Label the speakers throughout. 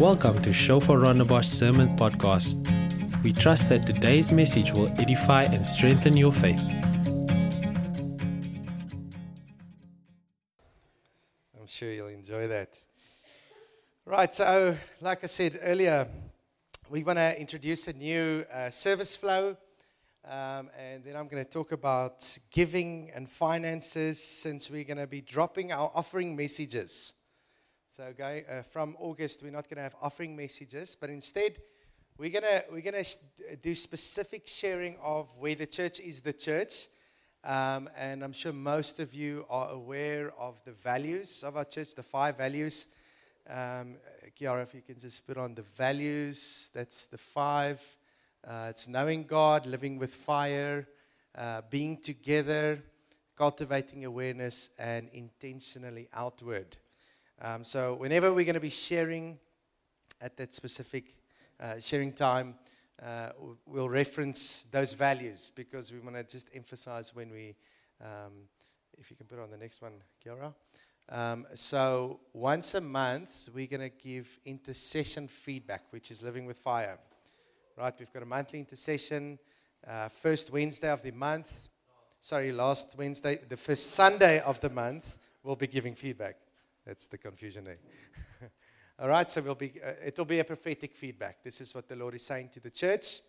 Speaker 1: Welcome to Shofar Rondebosch Sermon Podcast. We trust that today's message will edify and strengthen your faith.
Speaker 2: I'm sure you'll enjoy that. Right, so like I said earlier, we want to introduce a new uh, service flow. Um, and then I'm going to talk about giving and finances since we're going to be dropping our offering messages. So, uh, from August, we're not going to have offering messages, but instead, we're going to we're to do specific sharing of where the church is the church. Um, and I'm sure most of you are aware of the values of our church, the five values. Um, Kiara, if you can just put on the values, that's the five. Uh, it's knowing God, living with fire, uh, being together, cultivating awareness, and intentionally outward. Um, so, whenever we're going to be sharing at that specific uh, sharing time, uh, we'll reference those values because we want to just emphasize when we, um, if you can put on the next one, Kiara. Um, so, once a month, we're going to give intercession feedback, which is living with fire. Right, we've got a monthly intercession, uh, first Wednesday of the month. Sorry, last Wednesday, the first Sunday of the month, we'll be giving feedback. That's the confusion there. All right, so we'll be, uh, it'll be a prophetic feedback. This is what the Lord is saying to the church.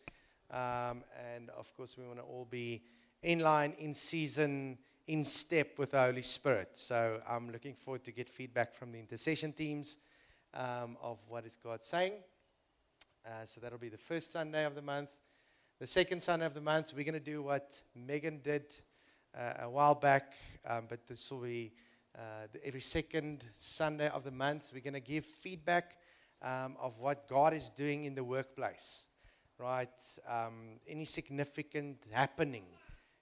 Speaker 2: Um, and of course, we want to all be in line, in season, in step with the Holy Spirit. So I'm looking forward to get feedback from the intercession teams um, of what is God saying. Uh, so that'll be the first Sunday of the month. The second Sunday of the month, we're going to do what Megan did uh, a while back, um, but this will be uh, every second Sunday of the month. We're going to give feedback um, of what God is doing in the workplace, right? Um, any significant happening.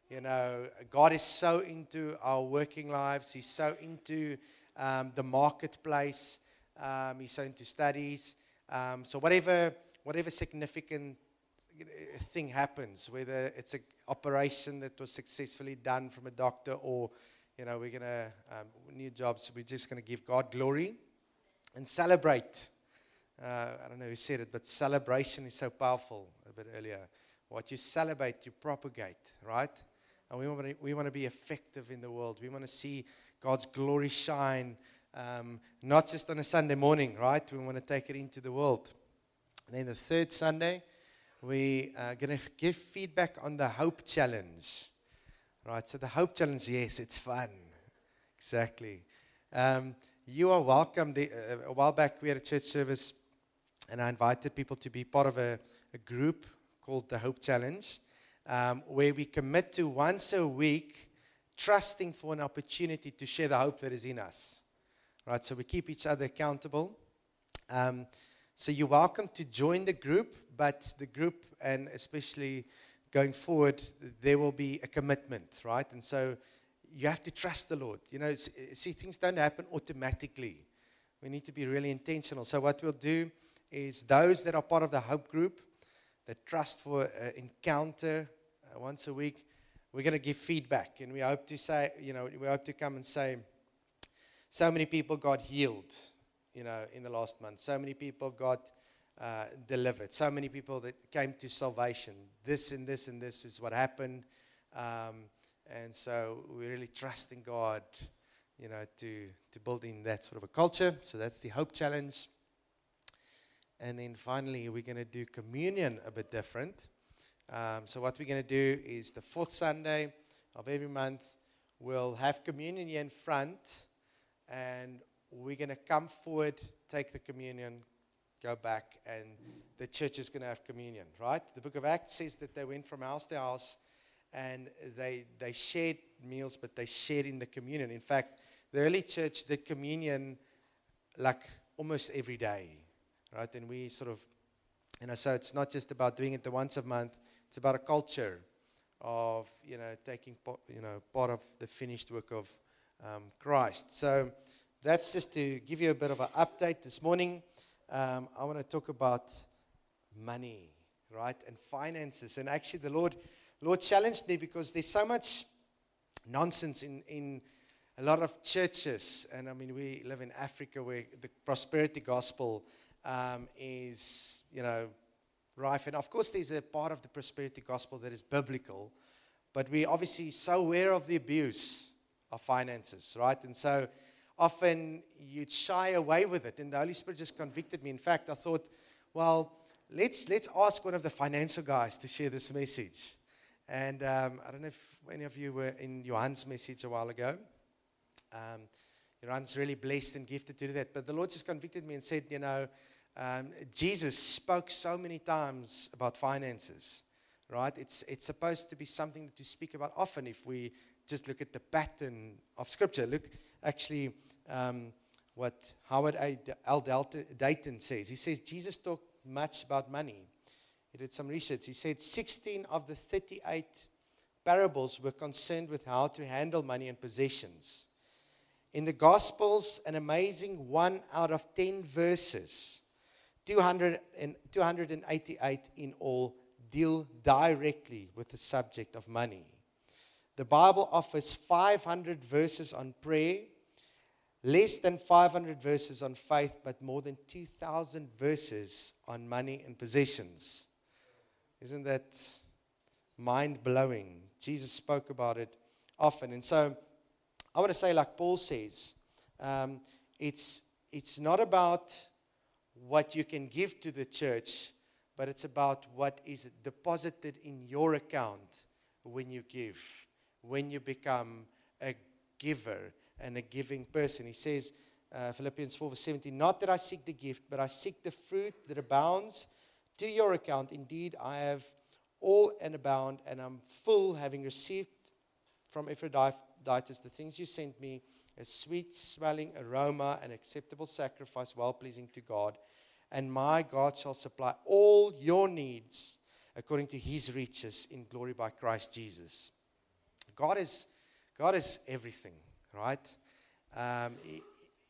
Speaker 2: You know, God is so into our working lives, He's so into um, the marketplace, um, He's so into studies. Um, so, whatever whatever significant thing happens, whether it's an operation that was successfully done from a doctor or, you know, we're going to, um, new jobs, we're just going to give God glory and celebrate. Uh, I don't know who said it, but celebration is so powerful a bit earlier. What you celebrate, you propagate, right? And we want to, we want to be effective in the world. We want to see God's glory shine, um, not just on a Sunday morning, right? We want to take it into the world. And then the third Sunday, we are going to give feedback on the Hope Challenge. Right, so the Hope Challenge, yes, it's fun. Exactly. Um, you are welcome. The, uh, a while back, we had a church service, and I invited people to be part of a, a group called the Hope Challenge, um, where we commit to once a week trusting for an opportunity to share the hope that is in us. Right, so we keep each other accountable. Um, so you're welcome to join the group, but the group, and especially going forward, there will be a commitment, right? And so you have to trust the Lord. You know, see, things don't happen automatically. We need to be really intentional. So what we'll do is those that are part of the Hope group, that trust for an encounter uh, once a week, we're going to give feedback. And we hope to say, you know, we hope to come and say, so many people got healed you know, in the last month. So many people got uh, delivered. So many people that came to salvation. This and this and this is what happened. Um, and so we really trust in God, you know, to, to build in that sort of a culture. So that's the Hope Challenge. And then finally, we're going to do communion a bit different. Um, so what we're going to do is the fourth Sunday of every month, we'll have communion in front. And we're going to come forward, take the communion, go back, and the church is going to have communion, right? The book of Acts says that they went from house to house and they, they shared meals, but they shared in the communion. In fact, the early church did communion like almost every day, right? And we sort of, you know, so it's not just about doing it the once a month, it's about a culture of, you know, taking, you know, part of the finished work of um, Christ. So, that's just to give you a bit of an update this morning. Um, I want to talk about money, right, and finances. And actually, the Lord, Lord challenged me because there's so much nonsense in, in a lot of churches. And I mean, we live in Africa where the prosperity gospel um, is, you know, rife. And of course, there's a part of the prosperity gospel that is biblical, but we're obviously so aware of the abuse of finances, right? And so often you'd shy away with it. And the Holy Spirit just convicted me. In fact, I thought, well, let's, let's ask one of the financial guys to share this message. And um, I don't know if any of you were in Johan's message a while ago. Um, Johan's really blessed and gifted to do that. But the Lord just convicted me and said, you know, um, Jesus spoke so many times about finances, right? It's, it's supposed to be something that to speak about often if we just look at the pattern of Scripture. Look, actually, um, what Howard. L. Dayton says. He says Jesus talked much about money. He did some research. He said 16 of the 38 parables were concerned with how to handle money and possessions. In the Gospels, an amazing one out of 10 verses, 200 and 288 in all, deal directly with the subject of money. The Bible offers 500 verses on prayer, less than 500 verses on faith, but more than 2,000 verses on money and possessions. Isn't that mind blowing? Jesus spoke about it often. And so I want to say, like Paul says, um, it's, it's not about what you can give to the church, but it's about what is deposited in your account when you give, when you become a giver and a giving person. He says, uh, Philippians 4 verse 17, Not that I seek the gift, but I seek the fruit that abounds to your account. Indeed, I have all and abound, and I'm full, having received from Epaphroditus the things you sent me, a sweet smelling aroma, an acceptable sacrifice, well pleasing to God. And my God shall supply all your needs according to his riches in glory by Christ Jesus. God is, God is everything, right? Um, he,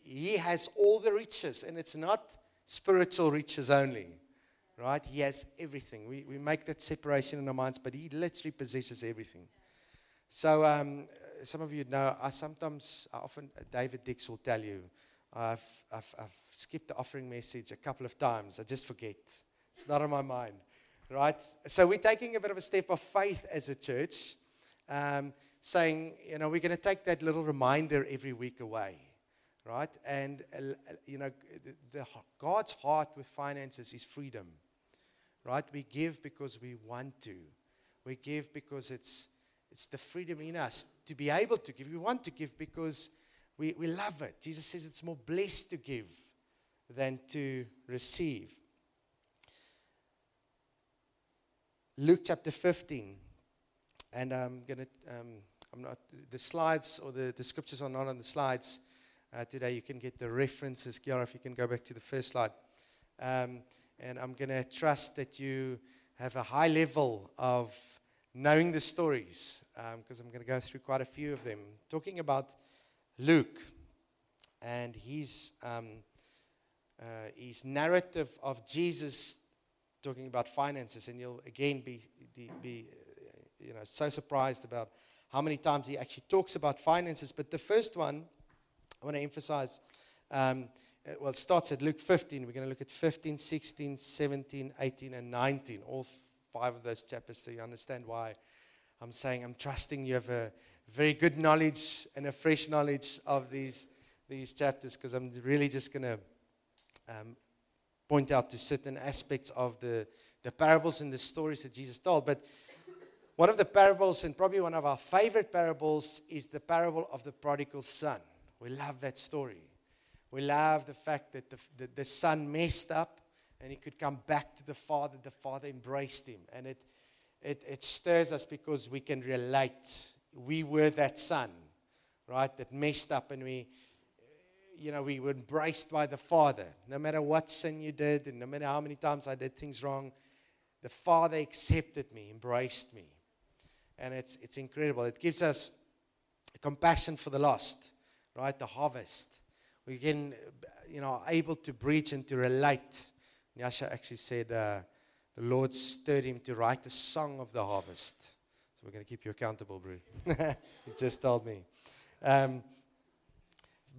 Speaker 2: he has all the riches, and it's not spiritual riches only right? He has everything. We, we make that separation in our minds, but He literally possesses everything. So, um, some of you know, I sometimes, I often, David Dix will tell you, I've, I've, I've skipped the offering message a couple of times. I just forget. It's not on my mind, right? So, we're taking a bit of a step of faith as a church, um, saying, you know, we're going to take that little reminder every week away right? And uh, you know, the, the, God's heart with finances is freedom right? We give because we want to. We give because it's, it's the freedom in us to be able to give. We want to give because we, we love it. Jesus says it's more blessed to give than to receive. Luke chapter 15. And I'm going to, um, I'm not, the slides or the, the scriptures are not on the slides uh, today. You can get the references. Kiara, if you can go back to the first slide. Um, and I'm going to trust that you have a high level of knowing the stories because um, I'm going to go through quite a few of them. Talking about Luke and his, um, uh, his narrative of Jesus talking about finances, and you'll again be, be uh, you know, so surprised about how many times he actually talks about finances. But the first one I want to emphasize. Um, well, it starts at Luke 15. We're going to look at 15, 16, 17, 18, and 19, all five of those chapters, so you understand why I'm saying I'm trusting you have a very good knowledge and a fresh knowledge of these, these chapters, because I'm really just going to um, point out to certain aspects of the, the parables and the stories that Jesus told. But one of the parables, and probably one of our favorite parables, is the parable of the prodigal son. We love that story. We love the fact that the, the, the, son messed up and he could come back to the father. The father embraced him. And it, it, it stirs us because we can relate. We were that son, right, that messed up and we, you know, we were embraced by the father. No matter what sin you did and no matter how many times I did things wrong, the father accepted me, embraced me. And it's, it's incredible. It gives us compassion for the lost, right? The harvest we can, you know, able to breach and to relate. Nyasha actually said uh, the Lord stirred him to write the song of the harvest. So we're going to keep you accountable, bro. he just told me. Um,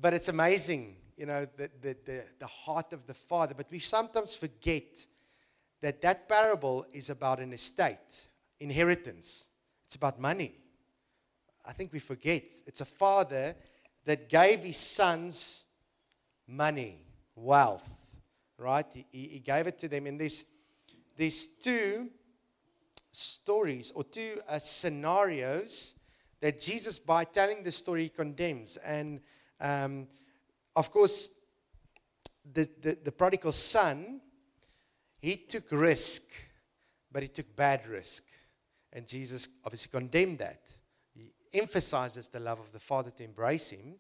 Speaker 2: but it's amazing. you know, the, the, the, the heart of the Father. But we sometimes forget that that parable is about an estate, inheritance. It's about money. I think we forget. It's a father that gave his sons money, wealth, right? He, he gave it to them. And there's, there's two stories or two uh, scenarios that Jesus, by telling the story, condemns. And um, of course, the, the, the prodigal son, he took risk, but he took bad risk. And Jesus obviously condemned that. He emphasizes the love of the Father to embrace him,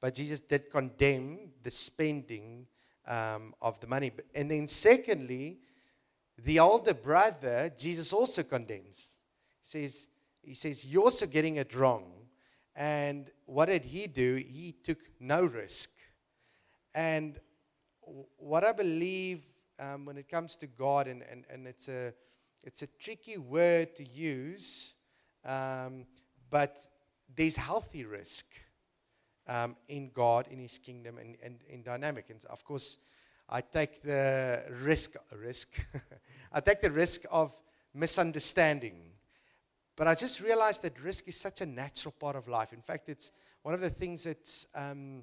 Speaker 2: but Jesus did condemn the spending um, of the money. And then, secondly, the older brother, Jesus also condemns. He says, he says, You're also getting it wrong. And what did he do? He took no risk. And what I believe um, when it comes to God, and, and, and it's, a, it's a tricky word to use, um, but there's healthy risk um, in God, in His kingdom, and, and in dynamic. And of course, I take the risk, risk. I take the risk of misunderstanding. But I just realized that risk is such a natural part of life. In fact, it's one of the things that's um,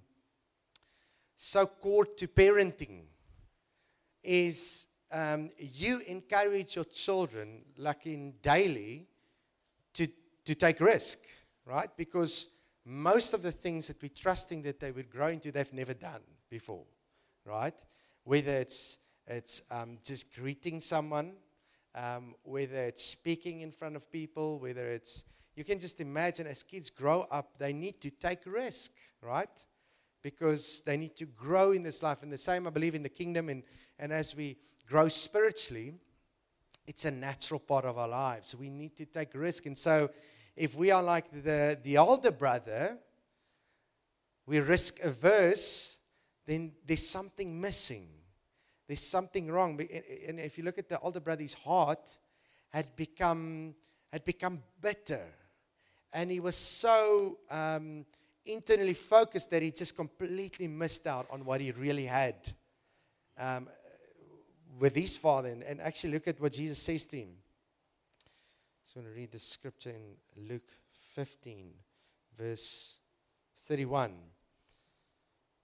Speaker 2: so core to parenting is um, you encourage your children, like in daily, to, to take risk, right? Because most of the things that we're trusting that they would grow into, they've never done before, right? Whether it's, it's um, just greeting someone, um, whether it's speaking in front of people, whether it's, you can just imagine as kids grow up, they need to take risk, right? because they need to grow in this life. And the same, I believe, in the kingdom. And, and as we grow spiritually, it's a natural part of our lives. We need to take risk. And so, if we are like the, the older brother, we're risk averse, then there's something missing. There's something wrong. And if you look at the older brother's heart had become, had become bitter. And he was so. Um, internally focused that he just completely missed out on what he really had um, with his father. And, and, actually, look at what Jesus says to him. So I just going to read the scripture in Luke 15, verse 31.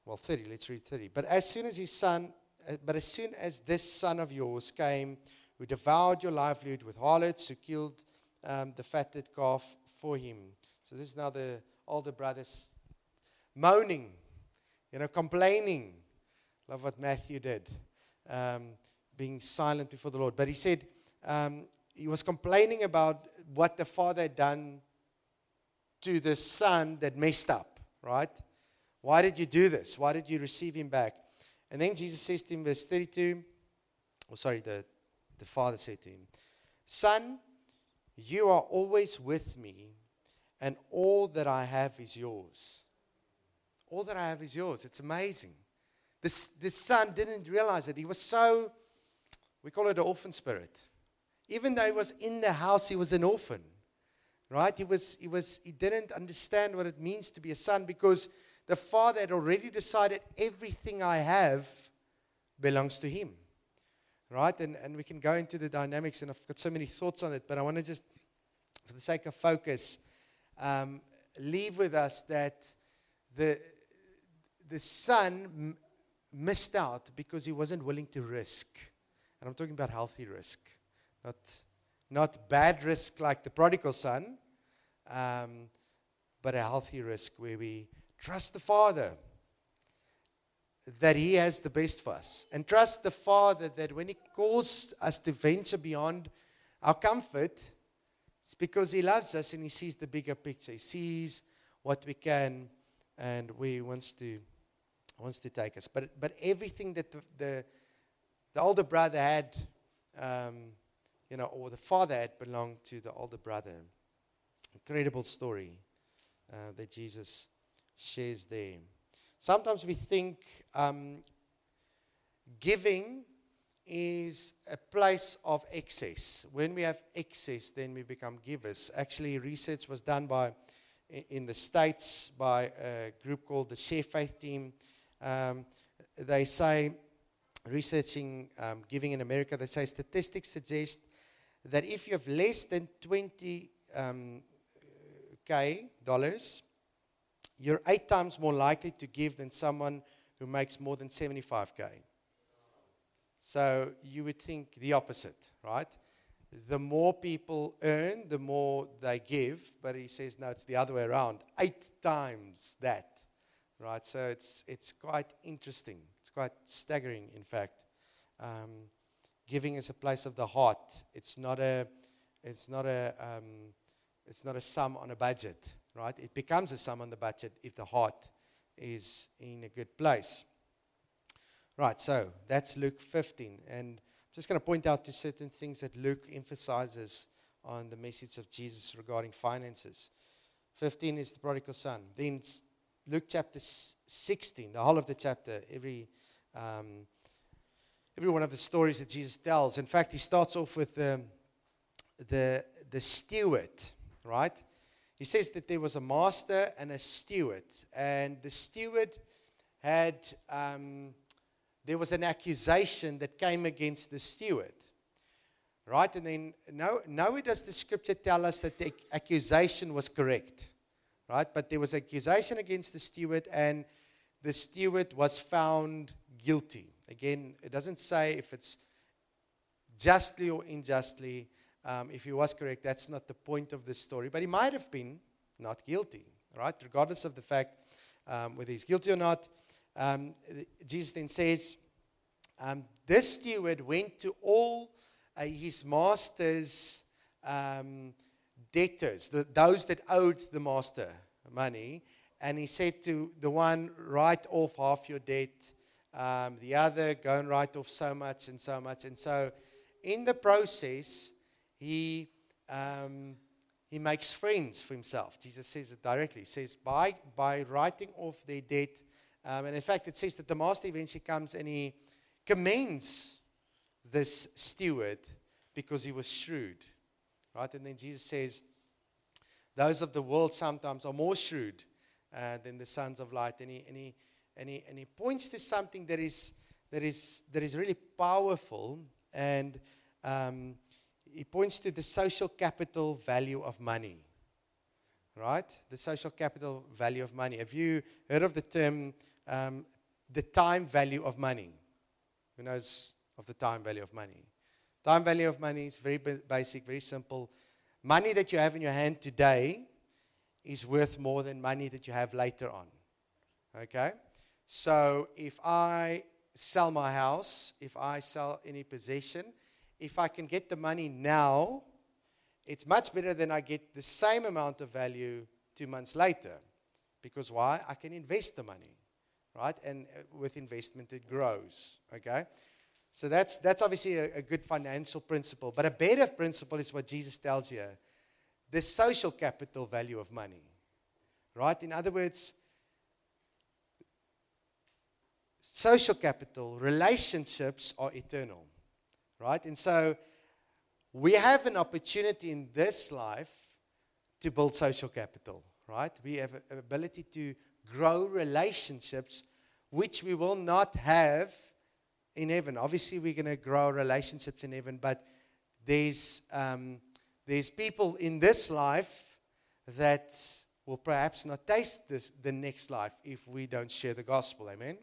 Speaker 2: Well, 30, let's read 30. But as soon as his son, uh, but as soon as this son of yours came, who devoured your livelihood with harlots, who killed um, the fatted calf for him. So this is now the older brothers moaning, you know, complaining. Love what Matthew did, um, being silent before the Lord. But he said um, he was complaining about what the father had done to the son that messed up, right? Why did you do this? Why did you receive him back? And then Jesus says to him, verse 32, oh, sorry, the, the father said to him, Son, you are always with me, and all that I have is yours. All that I have is yours. It's amazing. This, this son didn't realize it. He was so, we call it an orphan spirit. Even though he was in the house, he was an orphan. Right? He was, he was he didn't understand what it means to be a son because the father had already decided everything I have belongs to him. Right? And, and we can go into the dynamics, and I've got so many thoughts on it, but I want to just, for the sake of focus, um, leave with us that the, the son m- missed out because he wasn't willing to risk. And I'm talking about healthy risk, not, not bad risk like the prodigal son, um, but a healthy risk where we trust the Father that He has the best for us. And trust the Father that when He calls us to venture beyond our comfort, it's because He loves us and He sees the bigger picture. He sees what we can and where He wants to, wants to take us. But, but everything that the, the, the older brother had, um, you know, or the father had belonged to the older brother. Incredible story uh, that Jesus shares there. Sometimes we think um, giving is a place of excess. When we have excess, then we become givers. Actually, research was done by in the States by a group called the Share Faith Team. Um, they say, researching um, giving in America, they say statistics suggest that if you have less than 20 um, k dollars, you're eight times more likely to give than someone who makes more than 75k. So you would think the opposite, right? The more people earn, the more they give. But he says, no, it's the other way around. Eight times that, right? So it's, it's quite interesting. It's quite staggering, in fact. Um, giving is a place of the heart. It's not a, it's not a, um, it's not a sum on a budget, right? It becomes a sum on the budget if the heart is in a good place. Right, so that's Luke 15. And I'm just going to point out to certain things that Luke emphasizes on the message of Jesus regarding finances. 15 is the prodigal son. Then Luke chapter 16, the whole of the chapter, every, um, every one of the stories that Jesus tells. In fact, he starts off with the, the, the steward, right? He says that there was a master and a steward. And the steward had. Um, there was an accusation that came against the steward. Right? And then now, nowhere does the scripture tell us that the accusation was correct. Right? But there was accusation against the steward, and the steward was found guilty. Again, it doesn't say if it's justly or unjustly. Um, if he was correct, that's not the point of the story. But he might have been not guilty, right? Regardless of the fact um, whether he's guilty or not, um, Jesus then says, um, This steward went to all uh, his master's um, debtors, the, those that owed the master money, and he said to the one, Write off half your debt, um, the other, Go and write off so much and so much. And so, in the process, he. Um, he makes friends for himself. Jesus says it directly. He says, by, by writing off their debt, um, and in fact, it says that the master eventually comes and he commends this steward because he was shrewd. Right? And then Jesus says, Those of the world sometimes are more shrewd uh, than the sons of light. And he, and, he, and, he, and he points to something that is, that is, that is really powerful. And um, he points to the social capital value of money. Right? The social capital value of money. Have you heard of the term um, the time value of money. Who knows of the time value of money? Time value of money is very basic, very simple. Money that you have in your hand today is worth more than money that you have later on. Okay? So if I sell my house, if I sell any possession, if I can get the money now, it's much better than I get the same amount of value two months later. Because why? I can invest the money right? And uh, with investment, it grows, okay? So that's, that's obviously a, a good financial principle. But a better principle is what Jesus tells you the social capital value of money, right? In other words, social capital, relationships are eternal, right? And so we have an opportunity in this life to build social capital, right? We have an ability to grow relationships which we will not have in heaven. Obviously, we're going to grow relationships in heaven, but there's, um, there's people in this life that will perhaps not taste this, the next life if we don't share the gospel. Amen?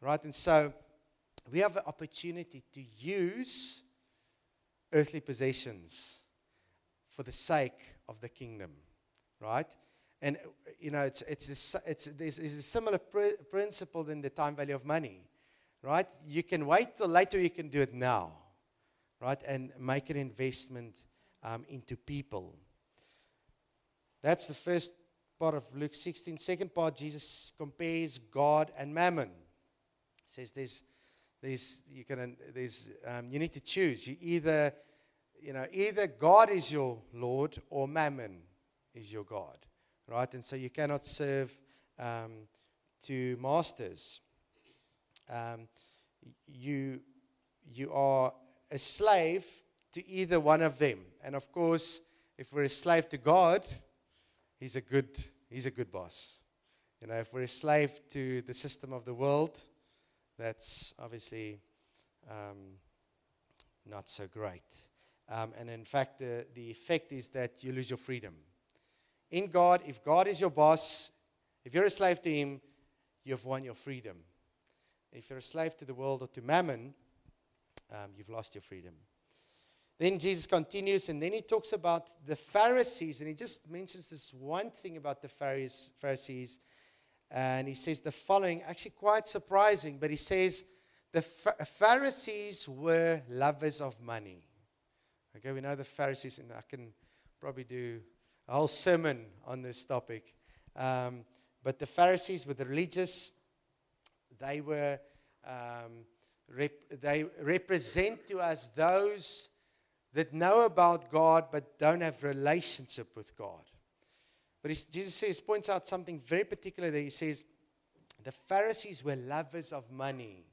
Speaker 2: Right? And so we have an opportunity to use earthly possessions for the sake of the kingdom. Right? And, you know, it's, it's, a, it's, there's, there's a similar pr- principle in the time value of money, right? You can wait till later, you can do it now, right? And make an investment um, into people. That's the first part of Luke 16. Second part, Jesus compares God and mammon. He says there's, there's, you, can, there's, um, you need to choose. You either, you know, either God is your Lord or mammon is your God right? And so you cannot serve um, two masters. Um, you, you are a slave to either one of them. And of course, if we're a slave to God, he's a good, he's a good boss. You know, if we're a slave to the system of the world, that's obviously um, not so great. Um, and in fact, the, the effect is that you lose your freedom. In God, if God is your boss, if you're a slave to Him, you've won your freedom. If you're a slave to the world or to mammon, um, you've lost your freedom. Then Jesus continues, and then he talks about the Pharisees, and he just mentions this one thing about the Pharisees. And he says the following, actually quite surprising, but he says the Pharisees were lovers of money. Okay, we know the Pharisees, and I can probably do a whole sermon on this topic. Um, but the Pharisees were the religious, they were um, rep- they represent to us those that know about God but don't have relationship with God. But Jesus says, points out something very particular there. He says, the Pharisees were lovers of money.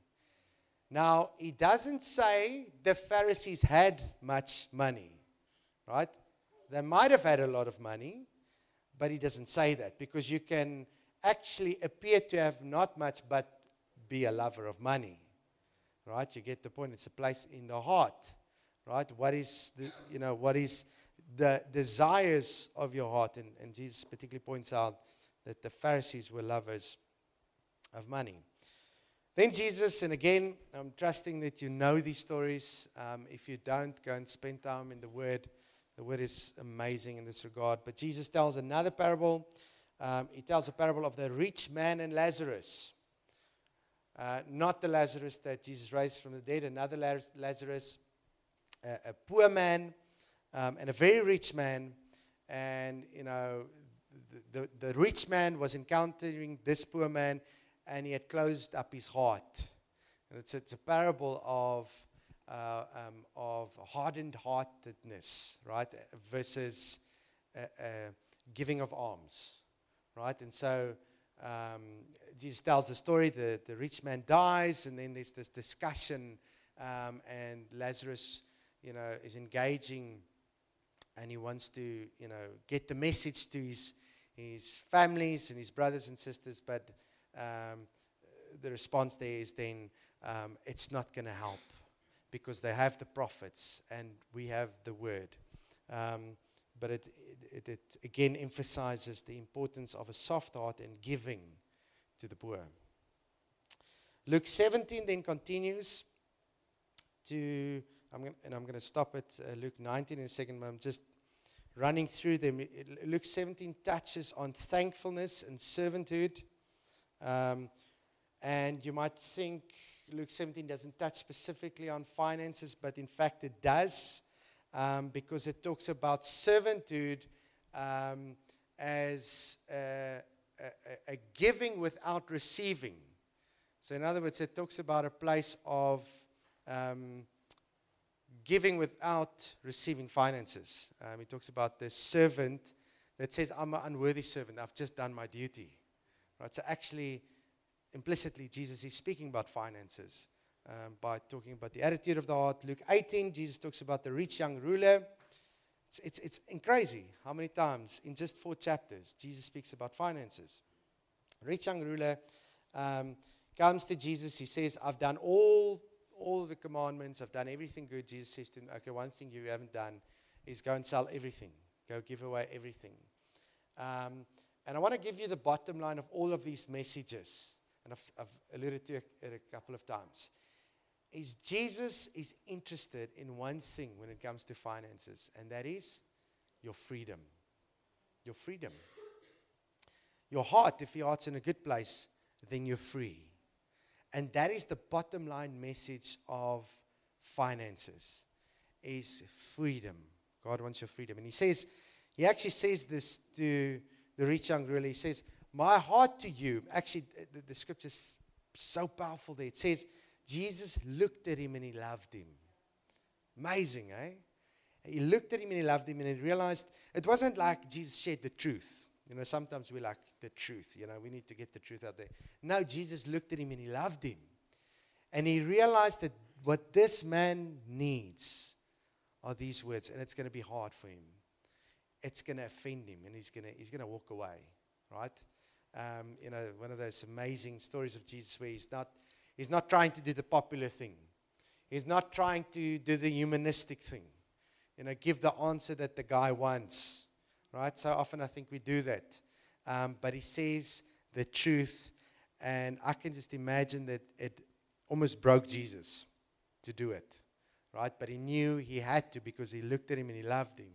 Speaker 2: Now, he doesn't say the Pharisees had much money, right? They might have had a lot of money, but he doesn't say that because you can actually appear to have not much but be a lover of money, right? You get the point. It's a place in the heart, right? What is the, you know, what is the desires of your heart? And, and Jesus particularly points out that the Pharisees were lovers of money. Then Jesus, and again, I'm trusting that you know these stories. Um, if you don't, go and spend time in the Word. The Word is amazing in this regard. But Jesus tells another parable. Um, he tells a parable of the rich man and Lazarus. Uh, not the Lazarus that Jesus raised from the dead, another Lazarus, a, a poor man um, and a very rich man. And, you know, the, the, the rich man was encountering this poor man and he had closed up his heart. And it's, it's a parable of, uh, um, of hardened heartedness, right, versus uh, uh, giving of alms, right? And so um, Jesus tells the story the, the rich man dies, and then there's this discussion, um, and Lazarus, you know, is engaging and he wants to, you know, get the message to his, his families and his brothers and sisters, but um, the response there is then um, it's not going to help because they have the prophets and we have the word. Um, but it, it, it, again emphasizes the importance of a soft heart and giving to the poor. Luke 17 then continues to, I'm gonna, and I'm going to stop at uh, Luke 19 in a second, but I'm just running through them. Luke 17 touches on thankfulness and servanthood. Um, and you might think Luke 17 doesn't touch specifically on finances, but in fact it does um, because it talks about servanthood um, as a, a, a, giving without receiving. So, in other words, it talks about a place of um, giving without receiving finances. Um, it talks about the servant that says, I'm an unworthy servant, I've just done my duty. Right? So actually, implicitly, Jesus is speaking about finances um, by talking about the attitude of the heart. Luke 18, Jesus talks about the rich young ruler. It's, it's, it's crazy how many times in just four chapters Jesus speaks about finances. Rich young ruler um, comes to Jesus. He says, I've done all, all the commandments, I've done everything good. Jesus says to him, Okay, one thing you haven't done is go and sell everything, go give away everything. Um, and I want to give you the bottom line of all of these messages, and I've, I've alluded to it a couple of times. Is Jesus is interested in one thing when it comes to finances, and that is your freedom. Your freedom. Your heart, if your heart's in a good place, then you're free. And that is the bottom line message of finances is freedom. God wants your freedom. And he says, he actually says this to the rich young ruler. He says, My heart to you. Actually, the, the scripture is so powerful there. It says, Jesus looked at him and he loved him. Amazing, eh? He looked at him and he loved him and he realized it wasn't like Jesus shared the truth. You know, sometimes we like the truth. You know, we need to get the truth out there. No, Jesus looked at him and he loved him. And he realized that what this man needs are these words, and it's going to be hard for him it's going to offend him and he's going to he's going to walk away, right? Um, you know, one of those amazing stories of Jesus where he's not, he's not trying to do the popular thing. He's not trying to do the humanistic thing. You know, give the answer that the guy wants. Right? So often I think we do that. Um, but he says the truth. And I can just imagine that it almost broke Jesus to do it. Right? But he knew he had to because he looked at him and he loved him.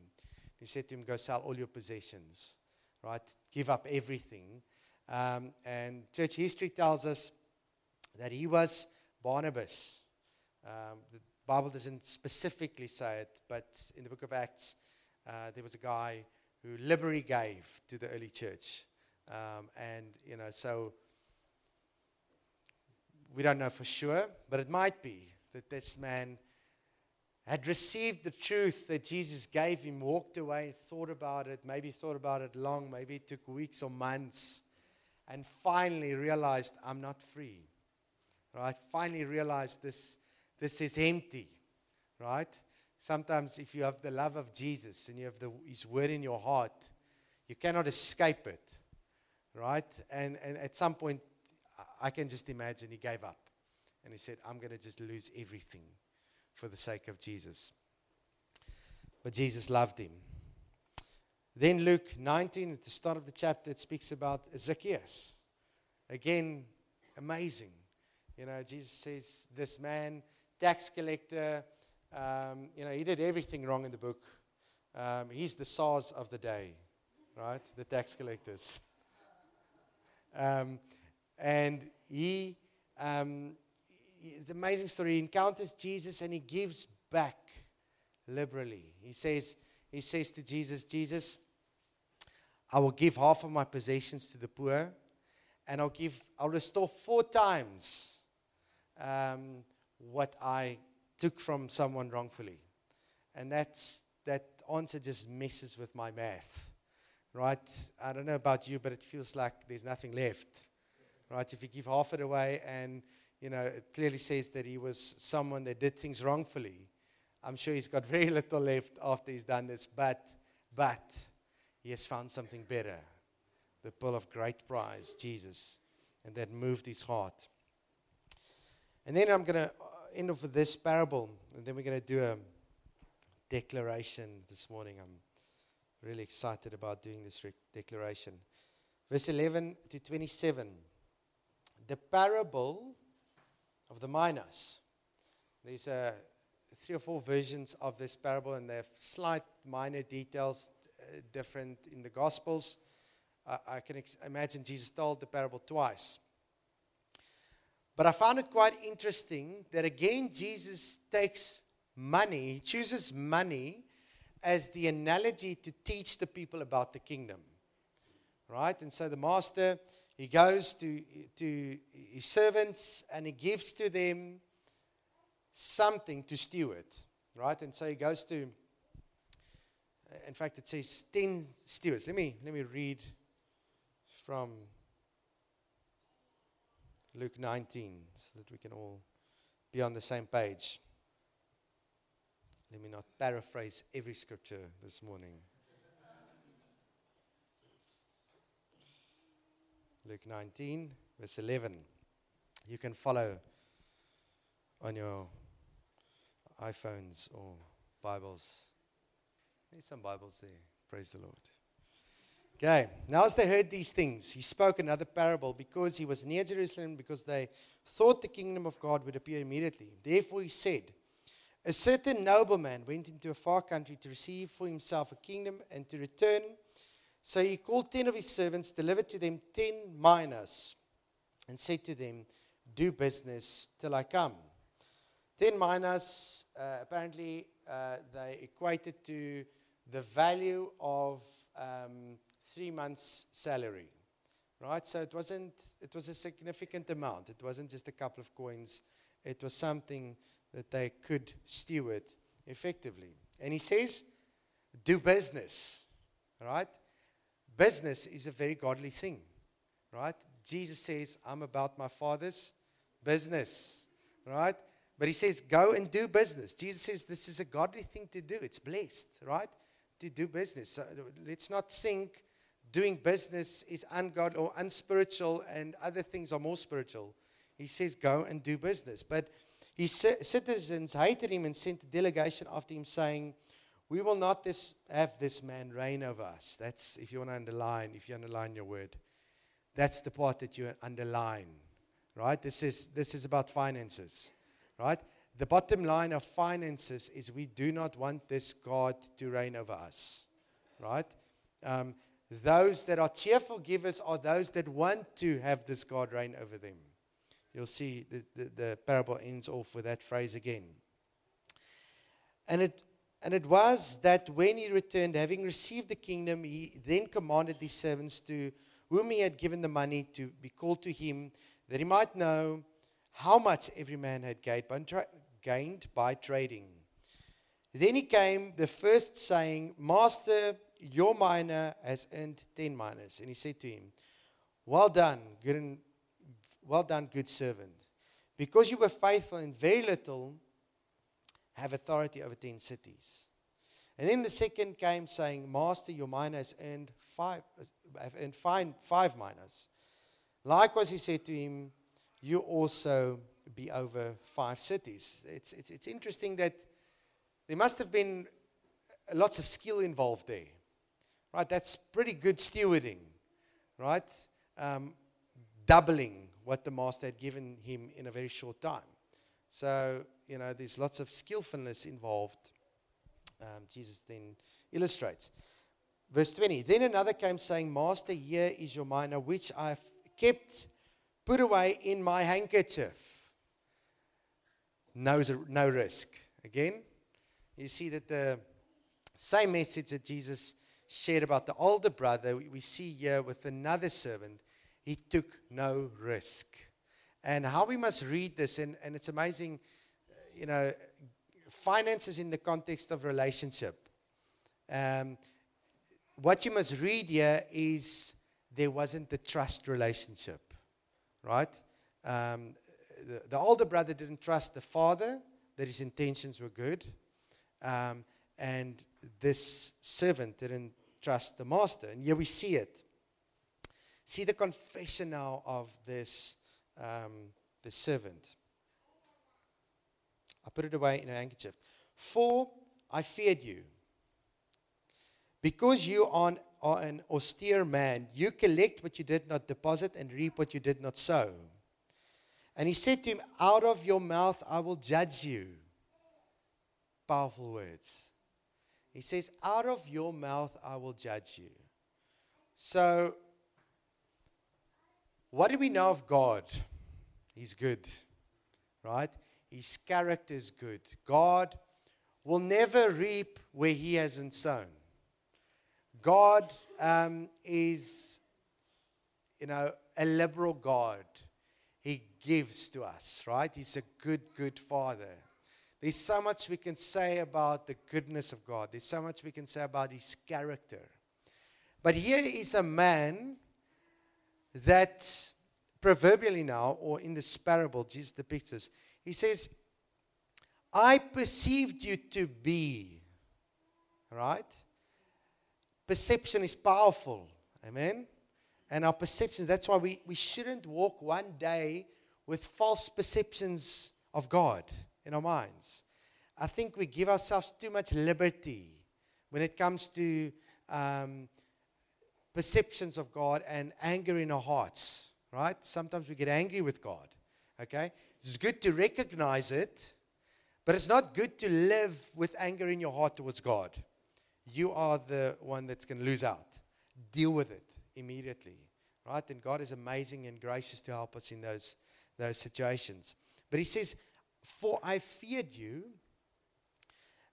Speaker 2: He said to him, Go sell all your possessions. Right? Give up everything. Um, and church history tells us that he was Barnabas. Um, the Bible doesn't specifically say it, but in the book of Acts, uh, there was a guy who liberally gave to the early church. Um, and, you know, so we don't know for sure, but it might be that this man had received the truth that Jesus gave him, walked away, thought about it, maybe thought about it long, maybe it took weeks or months, and finally realized, I'm not free. Right? Finally realized this, this is empty. Right? Sometimes, if you have the love of Jesus and you have the, His word in your heart, you cannot escape it. Right? And, and at some point, I can just imagine he gave up. And he said, I'm going to just lose everything for the sake of Jesus. But Jesus loved him. Then Luke 19, at the start of the chapter, it speaks about Zacchaeus. Again, amazing. You know, Jesus says, This man, tax collector, um, you know, he did everything wrong in the book. Um, he's the SARS of the day, right? The tax collectors. Um, and he, um, it's an amazing story. He encounters Jesus and he gives back liberally. He says, he says to Jesus, Jesus, I will give half of my possessions to the poor, and I'll give, I'll restore four times um, what I took from someone wrongfully. And that's, that answer just messes with my math, right? I don't know about you, but it feels like there's nothing left, right? If you give half it away and, you know, it clearly says that he was someone that did things wrongfully, I'm sure he's got very little left after he's done this, but, but he has found something better the pearl of great price, Jesus. And that moved his heart. And then I'm going to end off with this parable, and then we're going to do a declaration this morning. I'm really excited about doing this re- declaration. Verse 11 to 27. The parable of the minas. There's a three or four versions of this parable, and they have slight minor details uh, different in the Gospels. Uh, I can ex- imagine Jesus told the parable twice. But I found it quite interesting that again, Jesus takes money, he chooses money as the analogy to teach the people about the kingdom. Right? And so the master, he goes to, to his servants and he gives to them something to steward, right? And so he goes to, in fact, it says 10 stewards. Let me, let me read from Luke 19 so that we can all be on the same page. Let me not paraphrase every scripture this morning. Luke 19, verse 11. You can follow on your iPhones or Bibles. There's some Bibles there. Praise the Lord. Okay, now as they heard these things, he spoke another parable because he was near Jerusalem, because they thought the kingdom of God would appear immediately. Therefore he said, A certain nobleman went into a far country to receive for himself a kingdom and to return. So he called ten of his servants, delivered to them ten minas, and said to them, Do business till I come. 10 minas, uh, apparently, uh, they equated to the value of um, three months' salary. Right? So it wasn't, it was a significant amount. It wasn't just a couple of coins, it was something that they could steward effectively. And he says, do business. Right? Business is a very godly thing. Right? Jesus says, I'm about my father's business. Right? But he says, go and do business. Jesus says this is a godly thing to do. It's blessed, right? To do business. So let's not think doing business is ungodly or unspiritual and other things are more spiritual. He says, Go and do business. But his citizens hated him and sent a delegation after him saying, We will not this, have this man reign over us. That's if you want to underline, if you underline your word. That's the part that you underline. Right? This is this is about finances. Right? The bottom line of finances is we do not want this God to reign over us. Right? Um, those that are cheerful givers are those that want to have this God reign over them. You'll see the, the, the parable ends off with that phrase again. And it, and it was that when he returned, having received the kingdom, he then commanded his servants to whom he had given the money to be called to him, that he might know how much every man had gained by, tra- gained by trading. Then he came, the first saying, Master, your mina has earned 10 minas. And he said to him, Well done, good and, well done, good servant. Because you were faithful in very little, have authority over 10 cities. And then the second came saying, Master, your mina has earned five, have earned five, five minas. Likewise, he said to him, You also be over five cities. It's, it's, it's interesting that there must have been lots of skill involved there. Right? That's pretty good stewarding. Right? Um, doubling what the master had given him in a very short time. So, you know, there's lots of skillfulness involved. Um, Jesus then illustrates. Verse 20 Then another came saying, Master, here is your mina, which I've kept put away in my handkerchief. No, no risk. Again, you see that the same message that Jesus shared about the older brother, we see here with another servant, he took no risk. And how we must read this, and, and it's amazing, uh, you know, finances in the context of relationship. Um, what you must read here is there wasn't the trust relationship, right? Um, the, the, older brother didn't trust the father that his intentions were good, um, and this servant didn't trust the master. And here we see it. See the confession now of this, um, this servant. I put it away in a handkerchief. For I feared you. Because you are an austere man, you collect what you did not deposit and reap what you did not sow. And he said to him, Out of your mouth I will judge you. Powerful words. He says, Out of your mouth I will judge you. So, what do we know of God? He's good, right? His character is good. God will never reap where he hasn't sown. God um, is, you know, a liberal God. He gives to us, right? He's a good, good father. There's so much we can say about the goodness of God. There's so much we can say about his character. But here is a man that, proverbially now, or in this parable, Jesus depicts this. He says, I perceived you to be. Right? Perception is powerful. Amen? And our perceptions, that's why we, we shouldn't walk one day with false perceptions of God in our minds. I think we give ourselves too much liberty when it comes to um, perceptions of God and anger in our hearts, right? Sometimes we get angry with God, okay? It's good to recognize it, but it's not good to live with anger in your heart towards God. You are the one that's going to lose out. Deal with it immediately, right? And God is amazing and gracious to help us in those, those situations. But He says, for I feared you.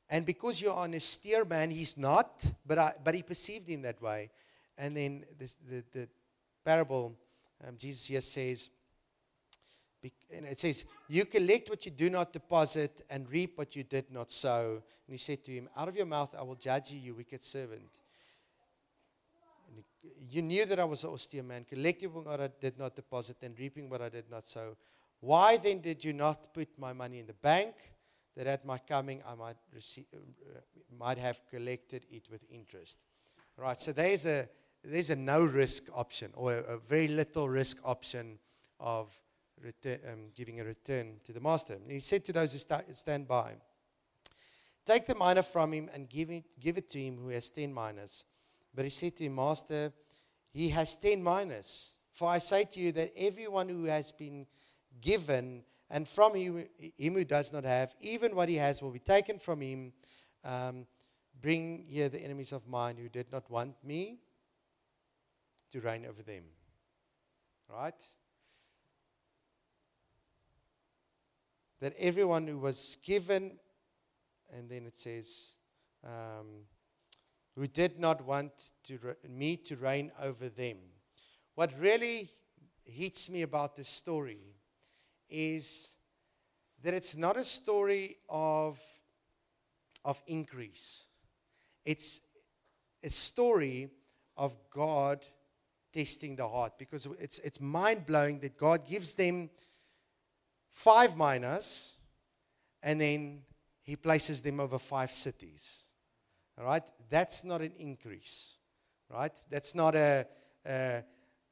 Speaker 2: And because you're an austere man, he's not, but, I, but he perceived him that way. And then this, the, the parable, um, Jesus here says, and it says, You collect what you do not deposit and reap what you did not sow. And he said to him, Out of your mouth I will judge you, you wicked servant. you knew that I was an austere man, collecting what I did not deposit and reaping what I did not sow. Why then did you not put my money in the bank that at my coming I might, receive, uh, might have collected it with interest? Right, so there's a, there's a no risk option or a, a very little risk option of um, giving a return to the master. And he said to those who sta- stand by, Take the mina from him and give it, give it to him who has 10 minas. But he said to him, Master, he has 10 minas. For I say to you that everyone who has been given, and from him, him who does not have, even what he has will be taken from him. Um, bring here the enemies of mine who did not want me to reign over them. Right? That everyone who was given, and then it says, um, who did not want to re- me to reign over them. What really hits me about this story is that it's not a story of, of increase. It's a story of God testing the heart because it's, it's mind blowing that God gives them five minas and then he places them over five cities. All right? That's not an increase. Right? That's not a, a,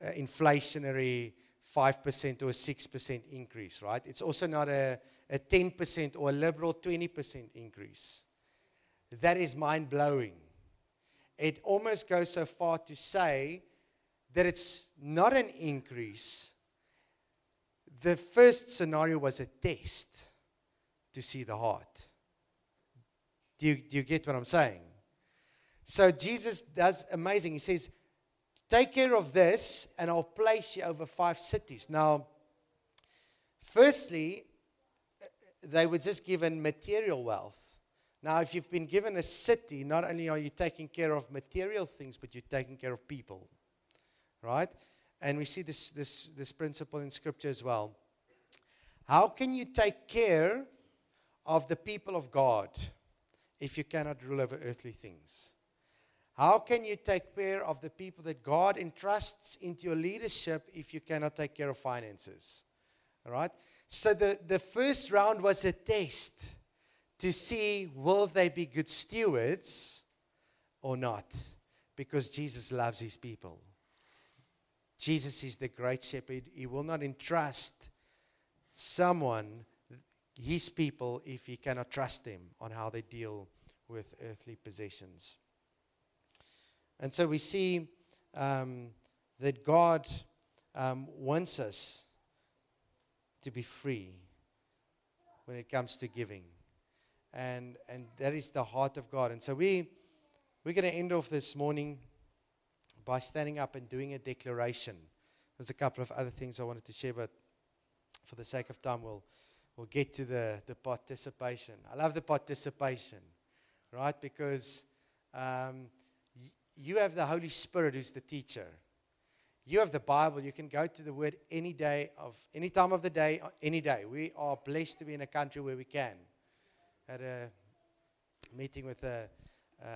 Speaker 2: a inflationary 5% or a 6% increase. Right? It's also not a, a 10% or a liberal 20% increase. That is mind blowing. It almost goes so far to say that it's not an increase. The first scenario was a test to see the heart. Do you, do you get what I'm saying? So Jesus does amazing. He says, Take care of this, and I'll place you over five cities. Now, firstly, they were just given material wealth. Now, if you've been given a city, not only are you taking care of material things, but you're taking care of people right? And we see this, this, this principle in Scripture as well. How can you take care of the people of God if you cannot rule over earthly things? How can you take care of the people that God entrusts into your leadership if you cannot take care of finances? All right? So the, the first round was a test to see will they be good stewards or not? Because Jesus loves his people. Jesus is the great shepherd. He will not entrust someone, his people, if he cannot trust them on how they deal with earthly possessions. And so we see um, that God um, wants us to be free when it comes to giving. And, and that is the heart of God. And so we, we're going to end off this morning by standing up and doing a declaration. There's a couple of other things I wanted to share, but for the sake of time, we'll, we'll get to the, the participation. I love the participation, right? Because um, you have the Holy Spirit who's the teacher. You have the Bible. You can go to the Word any day of any time of the day, any day. We are blessed to be in a country where we can. Had a meeting with a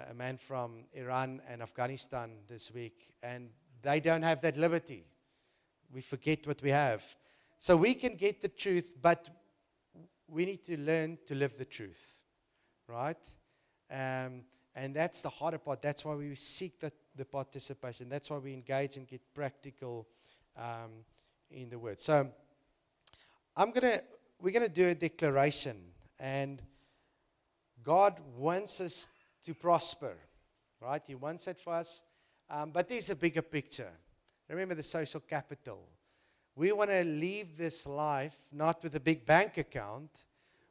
Speaker 2: a man from Iran and Afghanistan this week, and they don't have that liberty. We forget what we have. So we can get the truth, but we need to learn to live the truth, right? Um, and that's the harder part. That's why we seek the, the participation. That's why we engage and get practical um, in the word. So I'm gonna we're gonna do a declaration, and God wants us to prosper, right? He wants it for us. Um, but there's a bigger picture. Remember the social capital. We want to leave this life not with a big bank account.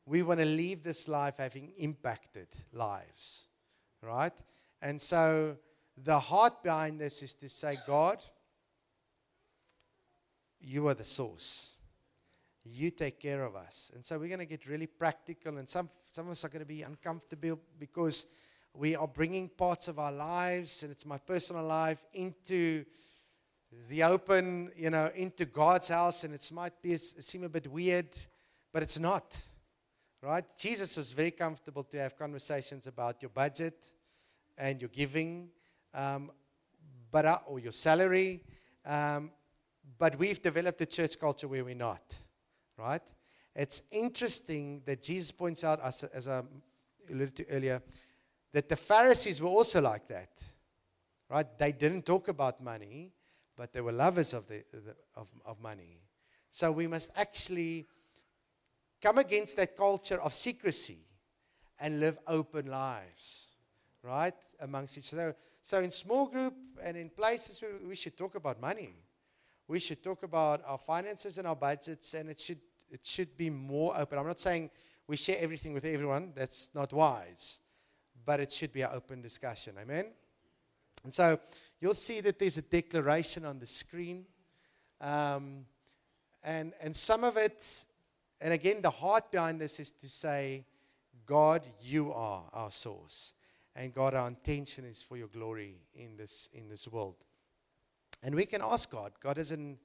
Speaker 2: We want to leave this life having impacted lives, right? And so the heart behind this is to say, God, you are the source. You take care of us. And so we're going to get really practical, and some, some of us are going to be uncomfortable because we are bringing parts of our lives, and it's my personal life, into the open, you know, into God's house, and it might be seem a bit weird, but it's not, right? Jesus was very comfortable to have conversations about your budget and your giving, um, but uh, or your salary, um, but we've developed a church culture where we're not, right? It's interesting that Jesus points out, as, as I alluded to earlier, that the Pharisees were also like that. right? They didn't talk about money, but they were lovers of, the, the, of, of money. So we must actually come against that culture of secrecy and live open lives, right? Amongst each other. So in small group and in places where we should talk about money. We should talk about our finances and our budgets, and it should it should be more open. I'm not saying we share everything with everyone. That's not wise. But it should be an open discussion. Amen? And so you'll see that there's a declaration on the screen. Um, and, and some of it, and again, the heart behind this is to say, God, you are our source. And God, our intention is for your glory in this, in this world. And we can ask God. God doesn't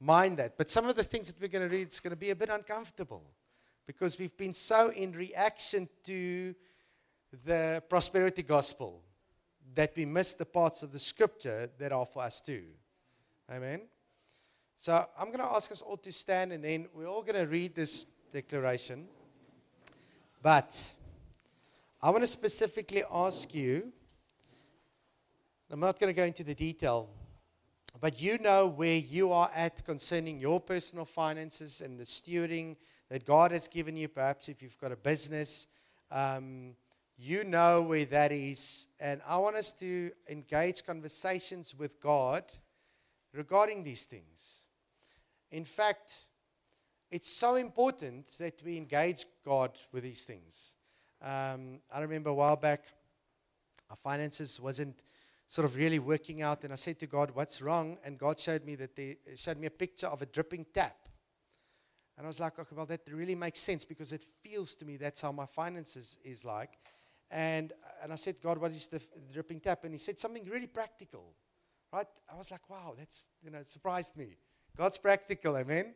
Speaker 2: mind that. But some of the things that we're going to read is going to be a bit uncomfortable because we've been so in reaction to the prosperity gospel that we miss the parts of the scripture that are for us too. Amen. So I'm going to ask us all to stand and then we're all going to read this declaration. But I want to specifically ask you, I'm not going to go into the detail, but you know where you are at concerning your personal finances and the stewarding that God has given you. Perhaps if you've got a business, um, you know where that is. And I want us to engage conversations with God regarding these things. In fact, it's so important that we engage God with these things. Um, I remember a while back, our finances wasn't sort of really working out, and I said to God, "What's wrong?" And God showed me that they showed me a picture of a dripping tap, and I was like, "Okay, well, that really makes sense because it feels to me that's how my finances is like." And and I said, "God, what is the, the dripping tap?" And He said something really practical, right? I was like, "Wow, that's you know surprised me." God's practical, amen.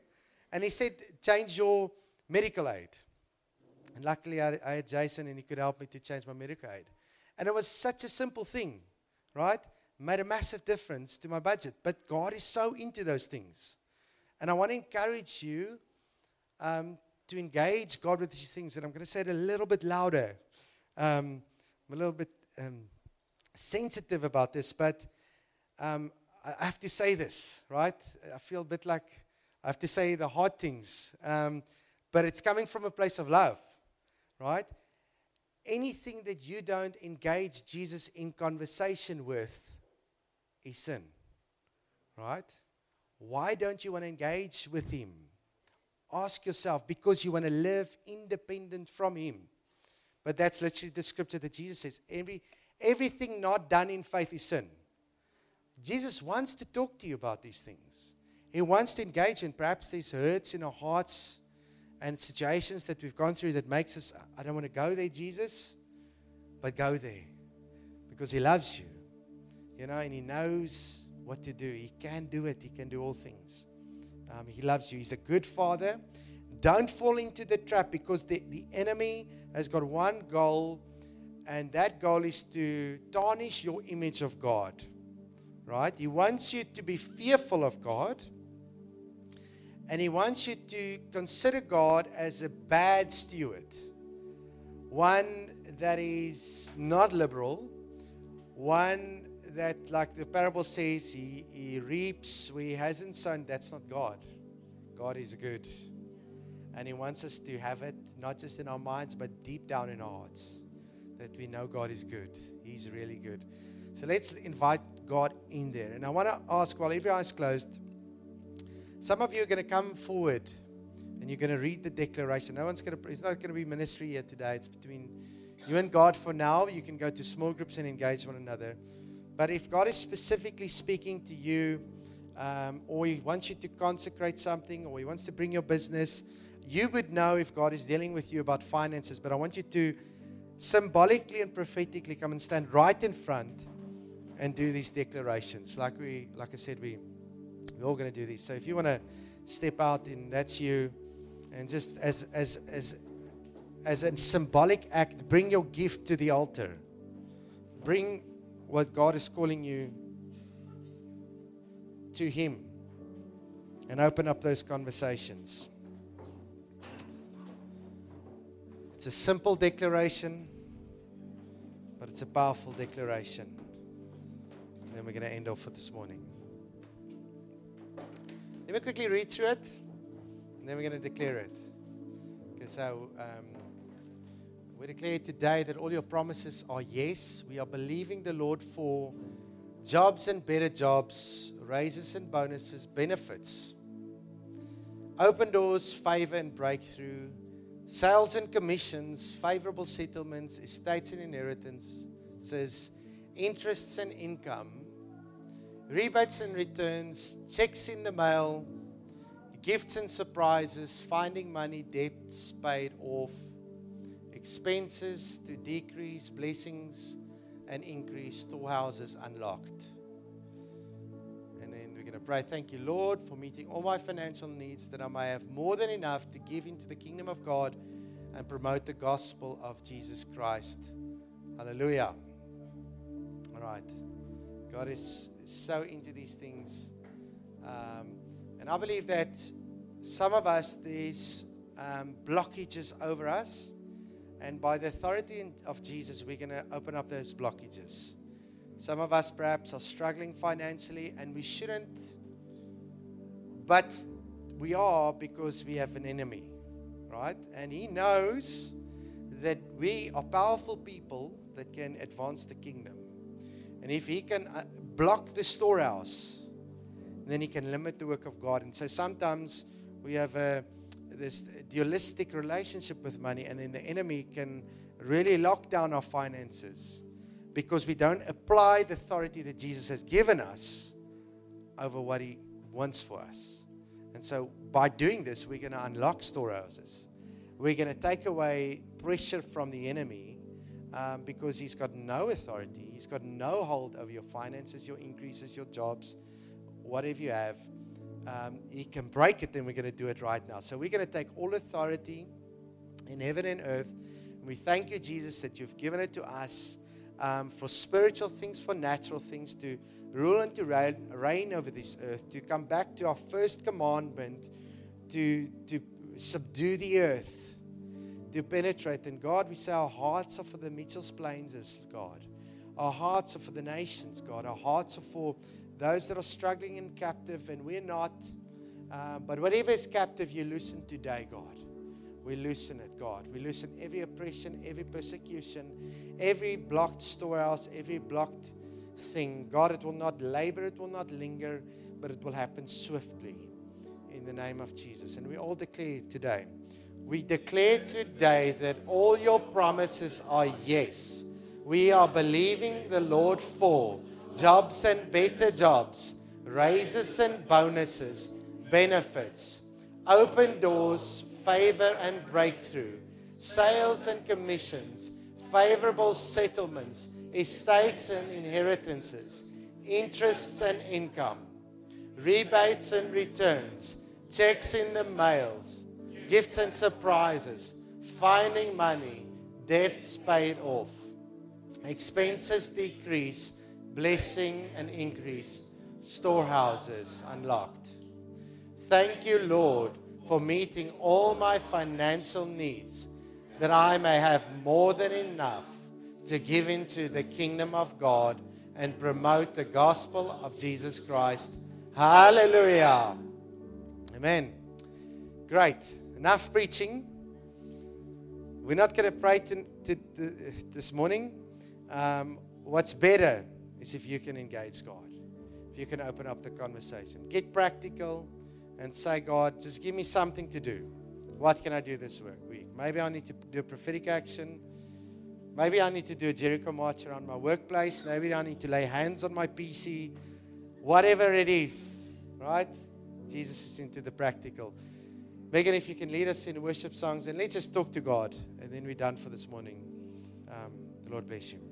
Speaker 2: And He said, "Change your medical aid." And luckily, I, I had Jason, and he could help me to change my medical aid. And it was such a simple thing right? Made a massive difference to my budget. But God is so into those things. And I want to encourage you um, to engage God with these things. And I'm going to say it a little bit louder. Um, I'm a little bit um, sensitive about this, but um, I have to say this, right? I feel a bit like I have to say the hard things. Um, but it's coming from a place of love, right? anything that you don't engage Jesus in conversation with is sin. Right? Why don't you want to engage with Him? Ask yourself because you want to live independent from Him. But that's literally the scripture that Jesus says. Every, everything not done in faith is sin. Jesus wants to talk to you about these things. He wants to engage, and perhaps there's hurts in our hearts and situations that we've gone through that makes us, I don't want to go there, Jesus, but go there because He loves you, you know, and He knows what to do. He can do it, He can do all things. Um, he loves you. He's a good Father. Don't fall into the trap because the, the enemy has got one goal, and that goal is to tarnish your image of God. Right? He wants you to be fearful of God and he wants you to consider God as a bad steward, one that is not liberal, one that, like the parable says, he, he reaps where he hasn't sown. That's not God. God is good. And he wants us to have it not just in our minds, but deep down in our hearts that we know God is good. He's really good. So let's invite God in there. And I want to ask while every eye is closed, some of you are going to come forward and you're going to read the declaration. No one's going to, it's not going to be ministry here today. It's between you and God for now. You can go to small groups and engage one another. But if God is specifically speaking to you, um, or He wants you to consecrate something, or He wants to bring your business, you would know if God is dealing with you about finances. But I want you to symbolically and prophetically come and stand right in front and do these declarations. Like we, like I said, we we're all going to do this. So if you want to step out and that's you, and just as as as as a symbolic act, bring your gift to the altar. Bring what God is calling you to Him, and open up those conversations. It's a simple declaration, but it's a powerful declaration. And then we're going to end off for this morning. Let me quickly read through it, and then we're going to declare it. Okay, so um, we declare today that all your promises are yes. We are believing the Lord for jobs and better jobs, raises and bonuses, benefits, open doors, favor and breakthrough, sales and commissions, favorable settlements, estates and inheritances, interests and income, rebates and returns, checks in the mail, gifts and surprises, finding money, debts paid off, expenses to decrease, blessings and increase, storehouses unlocked. And then we're going to pray, Thank you, Lord, for meeting all my financial needs that I may have more than enough to give into the kingdom of God and promote the gospel of Jesus Christ. Hallelujah. All right. God is so into these things. Um, and I believe that some of us, there's um, blockages over us. And by the authority of Jesus, we're going to open up those blockages. Some of us perhaps are struggling financially, and we shouldn't. But we are because we have an enemy, right? And he knows that we are powerful people that can advance the kingdom. And if he can uh, block the storehouse, then he can limit the work of God. And so sometimes we have a, this dualistic relationship with money, and then the enemy can really lock down our finances because we don't apply the authority that Jesus has given us over what he wants for us. And so by doing this, we're going to unlock storehouses. We're going to take away pressure from the enemy um, because he's got no authority. He's got no hold over your finances, your increases, your jobs, whatever you have. Um, he can break it, then we're going to do it right now. So we're going to take all authority in heaven and earth. And we thank you, Jesus, that you've given it to us um, for spiritual things, for natural things, to rule and to reign, reign over this earth, to come back to our first commandment, to, to subdue the earth to penetrate. And God, we say our hearts are for the Mitchell's Plains, God. Our hearts are for the nations, God. Our hearts are for those that are struggling and captive, and we're not. Um, but whatever is captive, you loosen today, God. We loosen it, God. We loosen every oppression, every persecution, every blocked storehouse, every blocked thing. God, it will not labor, it will not linger, but it will happen swiftly in the name of Jesus. And we all declare today we declare today that all your promises are yes. We are believing the Lord for jobs and better jobs, raises and bonuses, benefits, open doors, favor and breakthrough, sales and commissions, favorable settlements, estates and inheritances, interests and income, rebates and returns, checks in the mails gifts and surprises, finding money, debts paid off, expenses decrease, blessing and increase, storehouses unlocked. Thank you, Lord, for meeting all my financial needs, that I may have more than enough to give into the kingdom of God and promote the gospel of Jesus Christ. Hallelujah. Amen. Great. Enough preaching. We're not going to pray to, this morning. Um, what's better is if you can engage God, if you can open up the conversation. Get practical and say, God, just give me something to do. What can I do this week? Maybe I need to do a prophetic action. Maybe I need to do a Jericho march around my workplace. Maybe I need to lay hands on my PC. Whatever it is, right? Jesus is into the practical. Megan, if you can lead us in worship songs, and let's just talk to God, and then we're done for this morning. Um, the Lord bless you.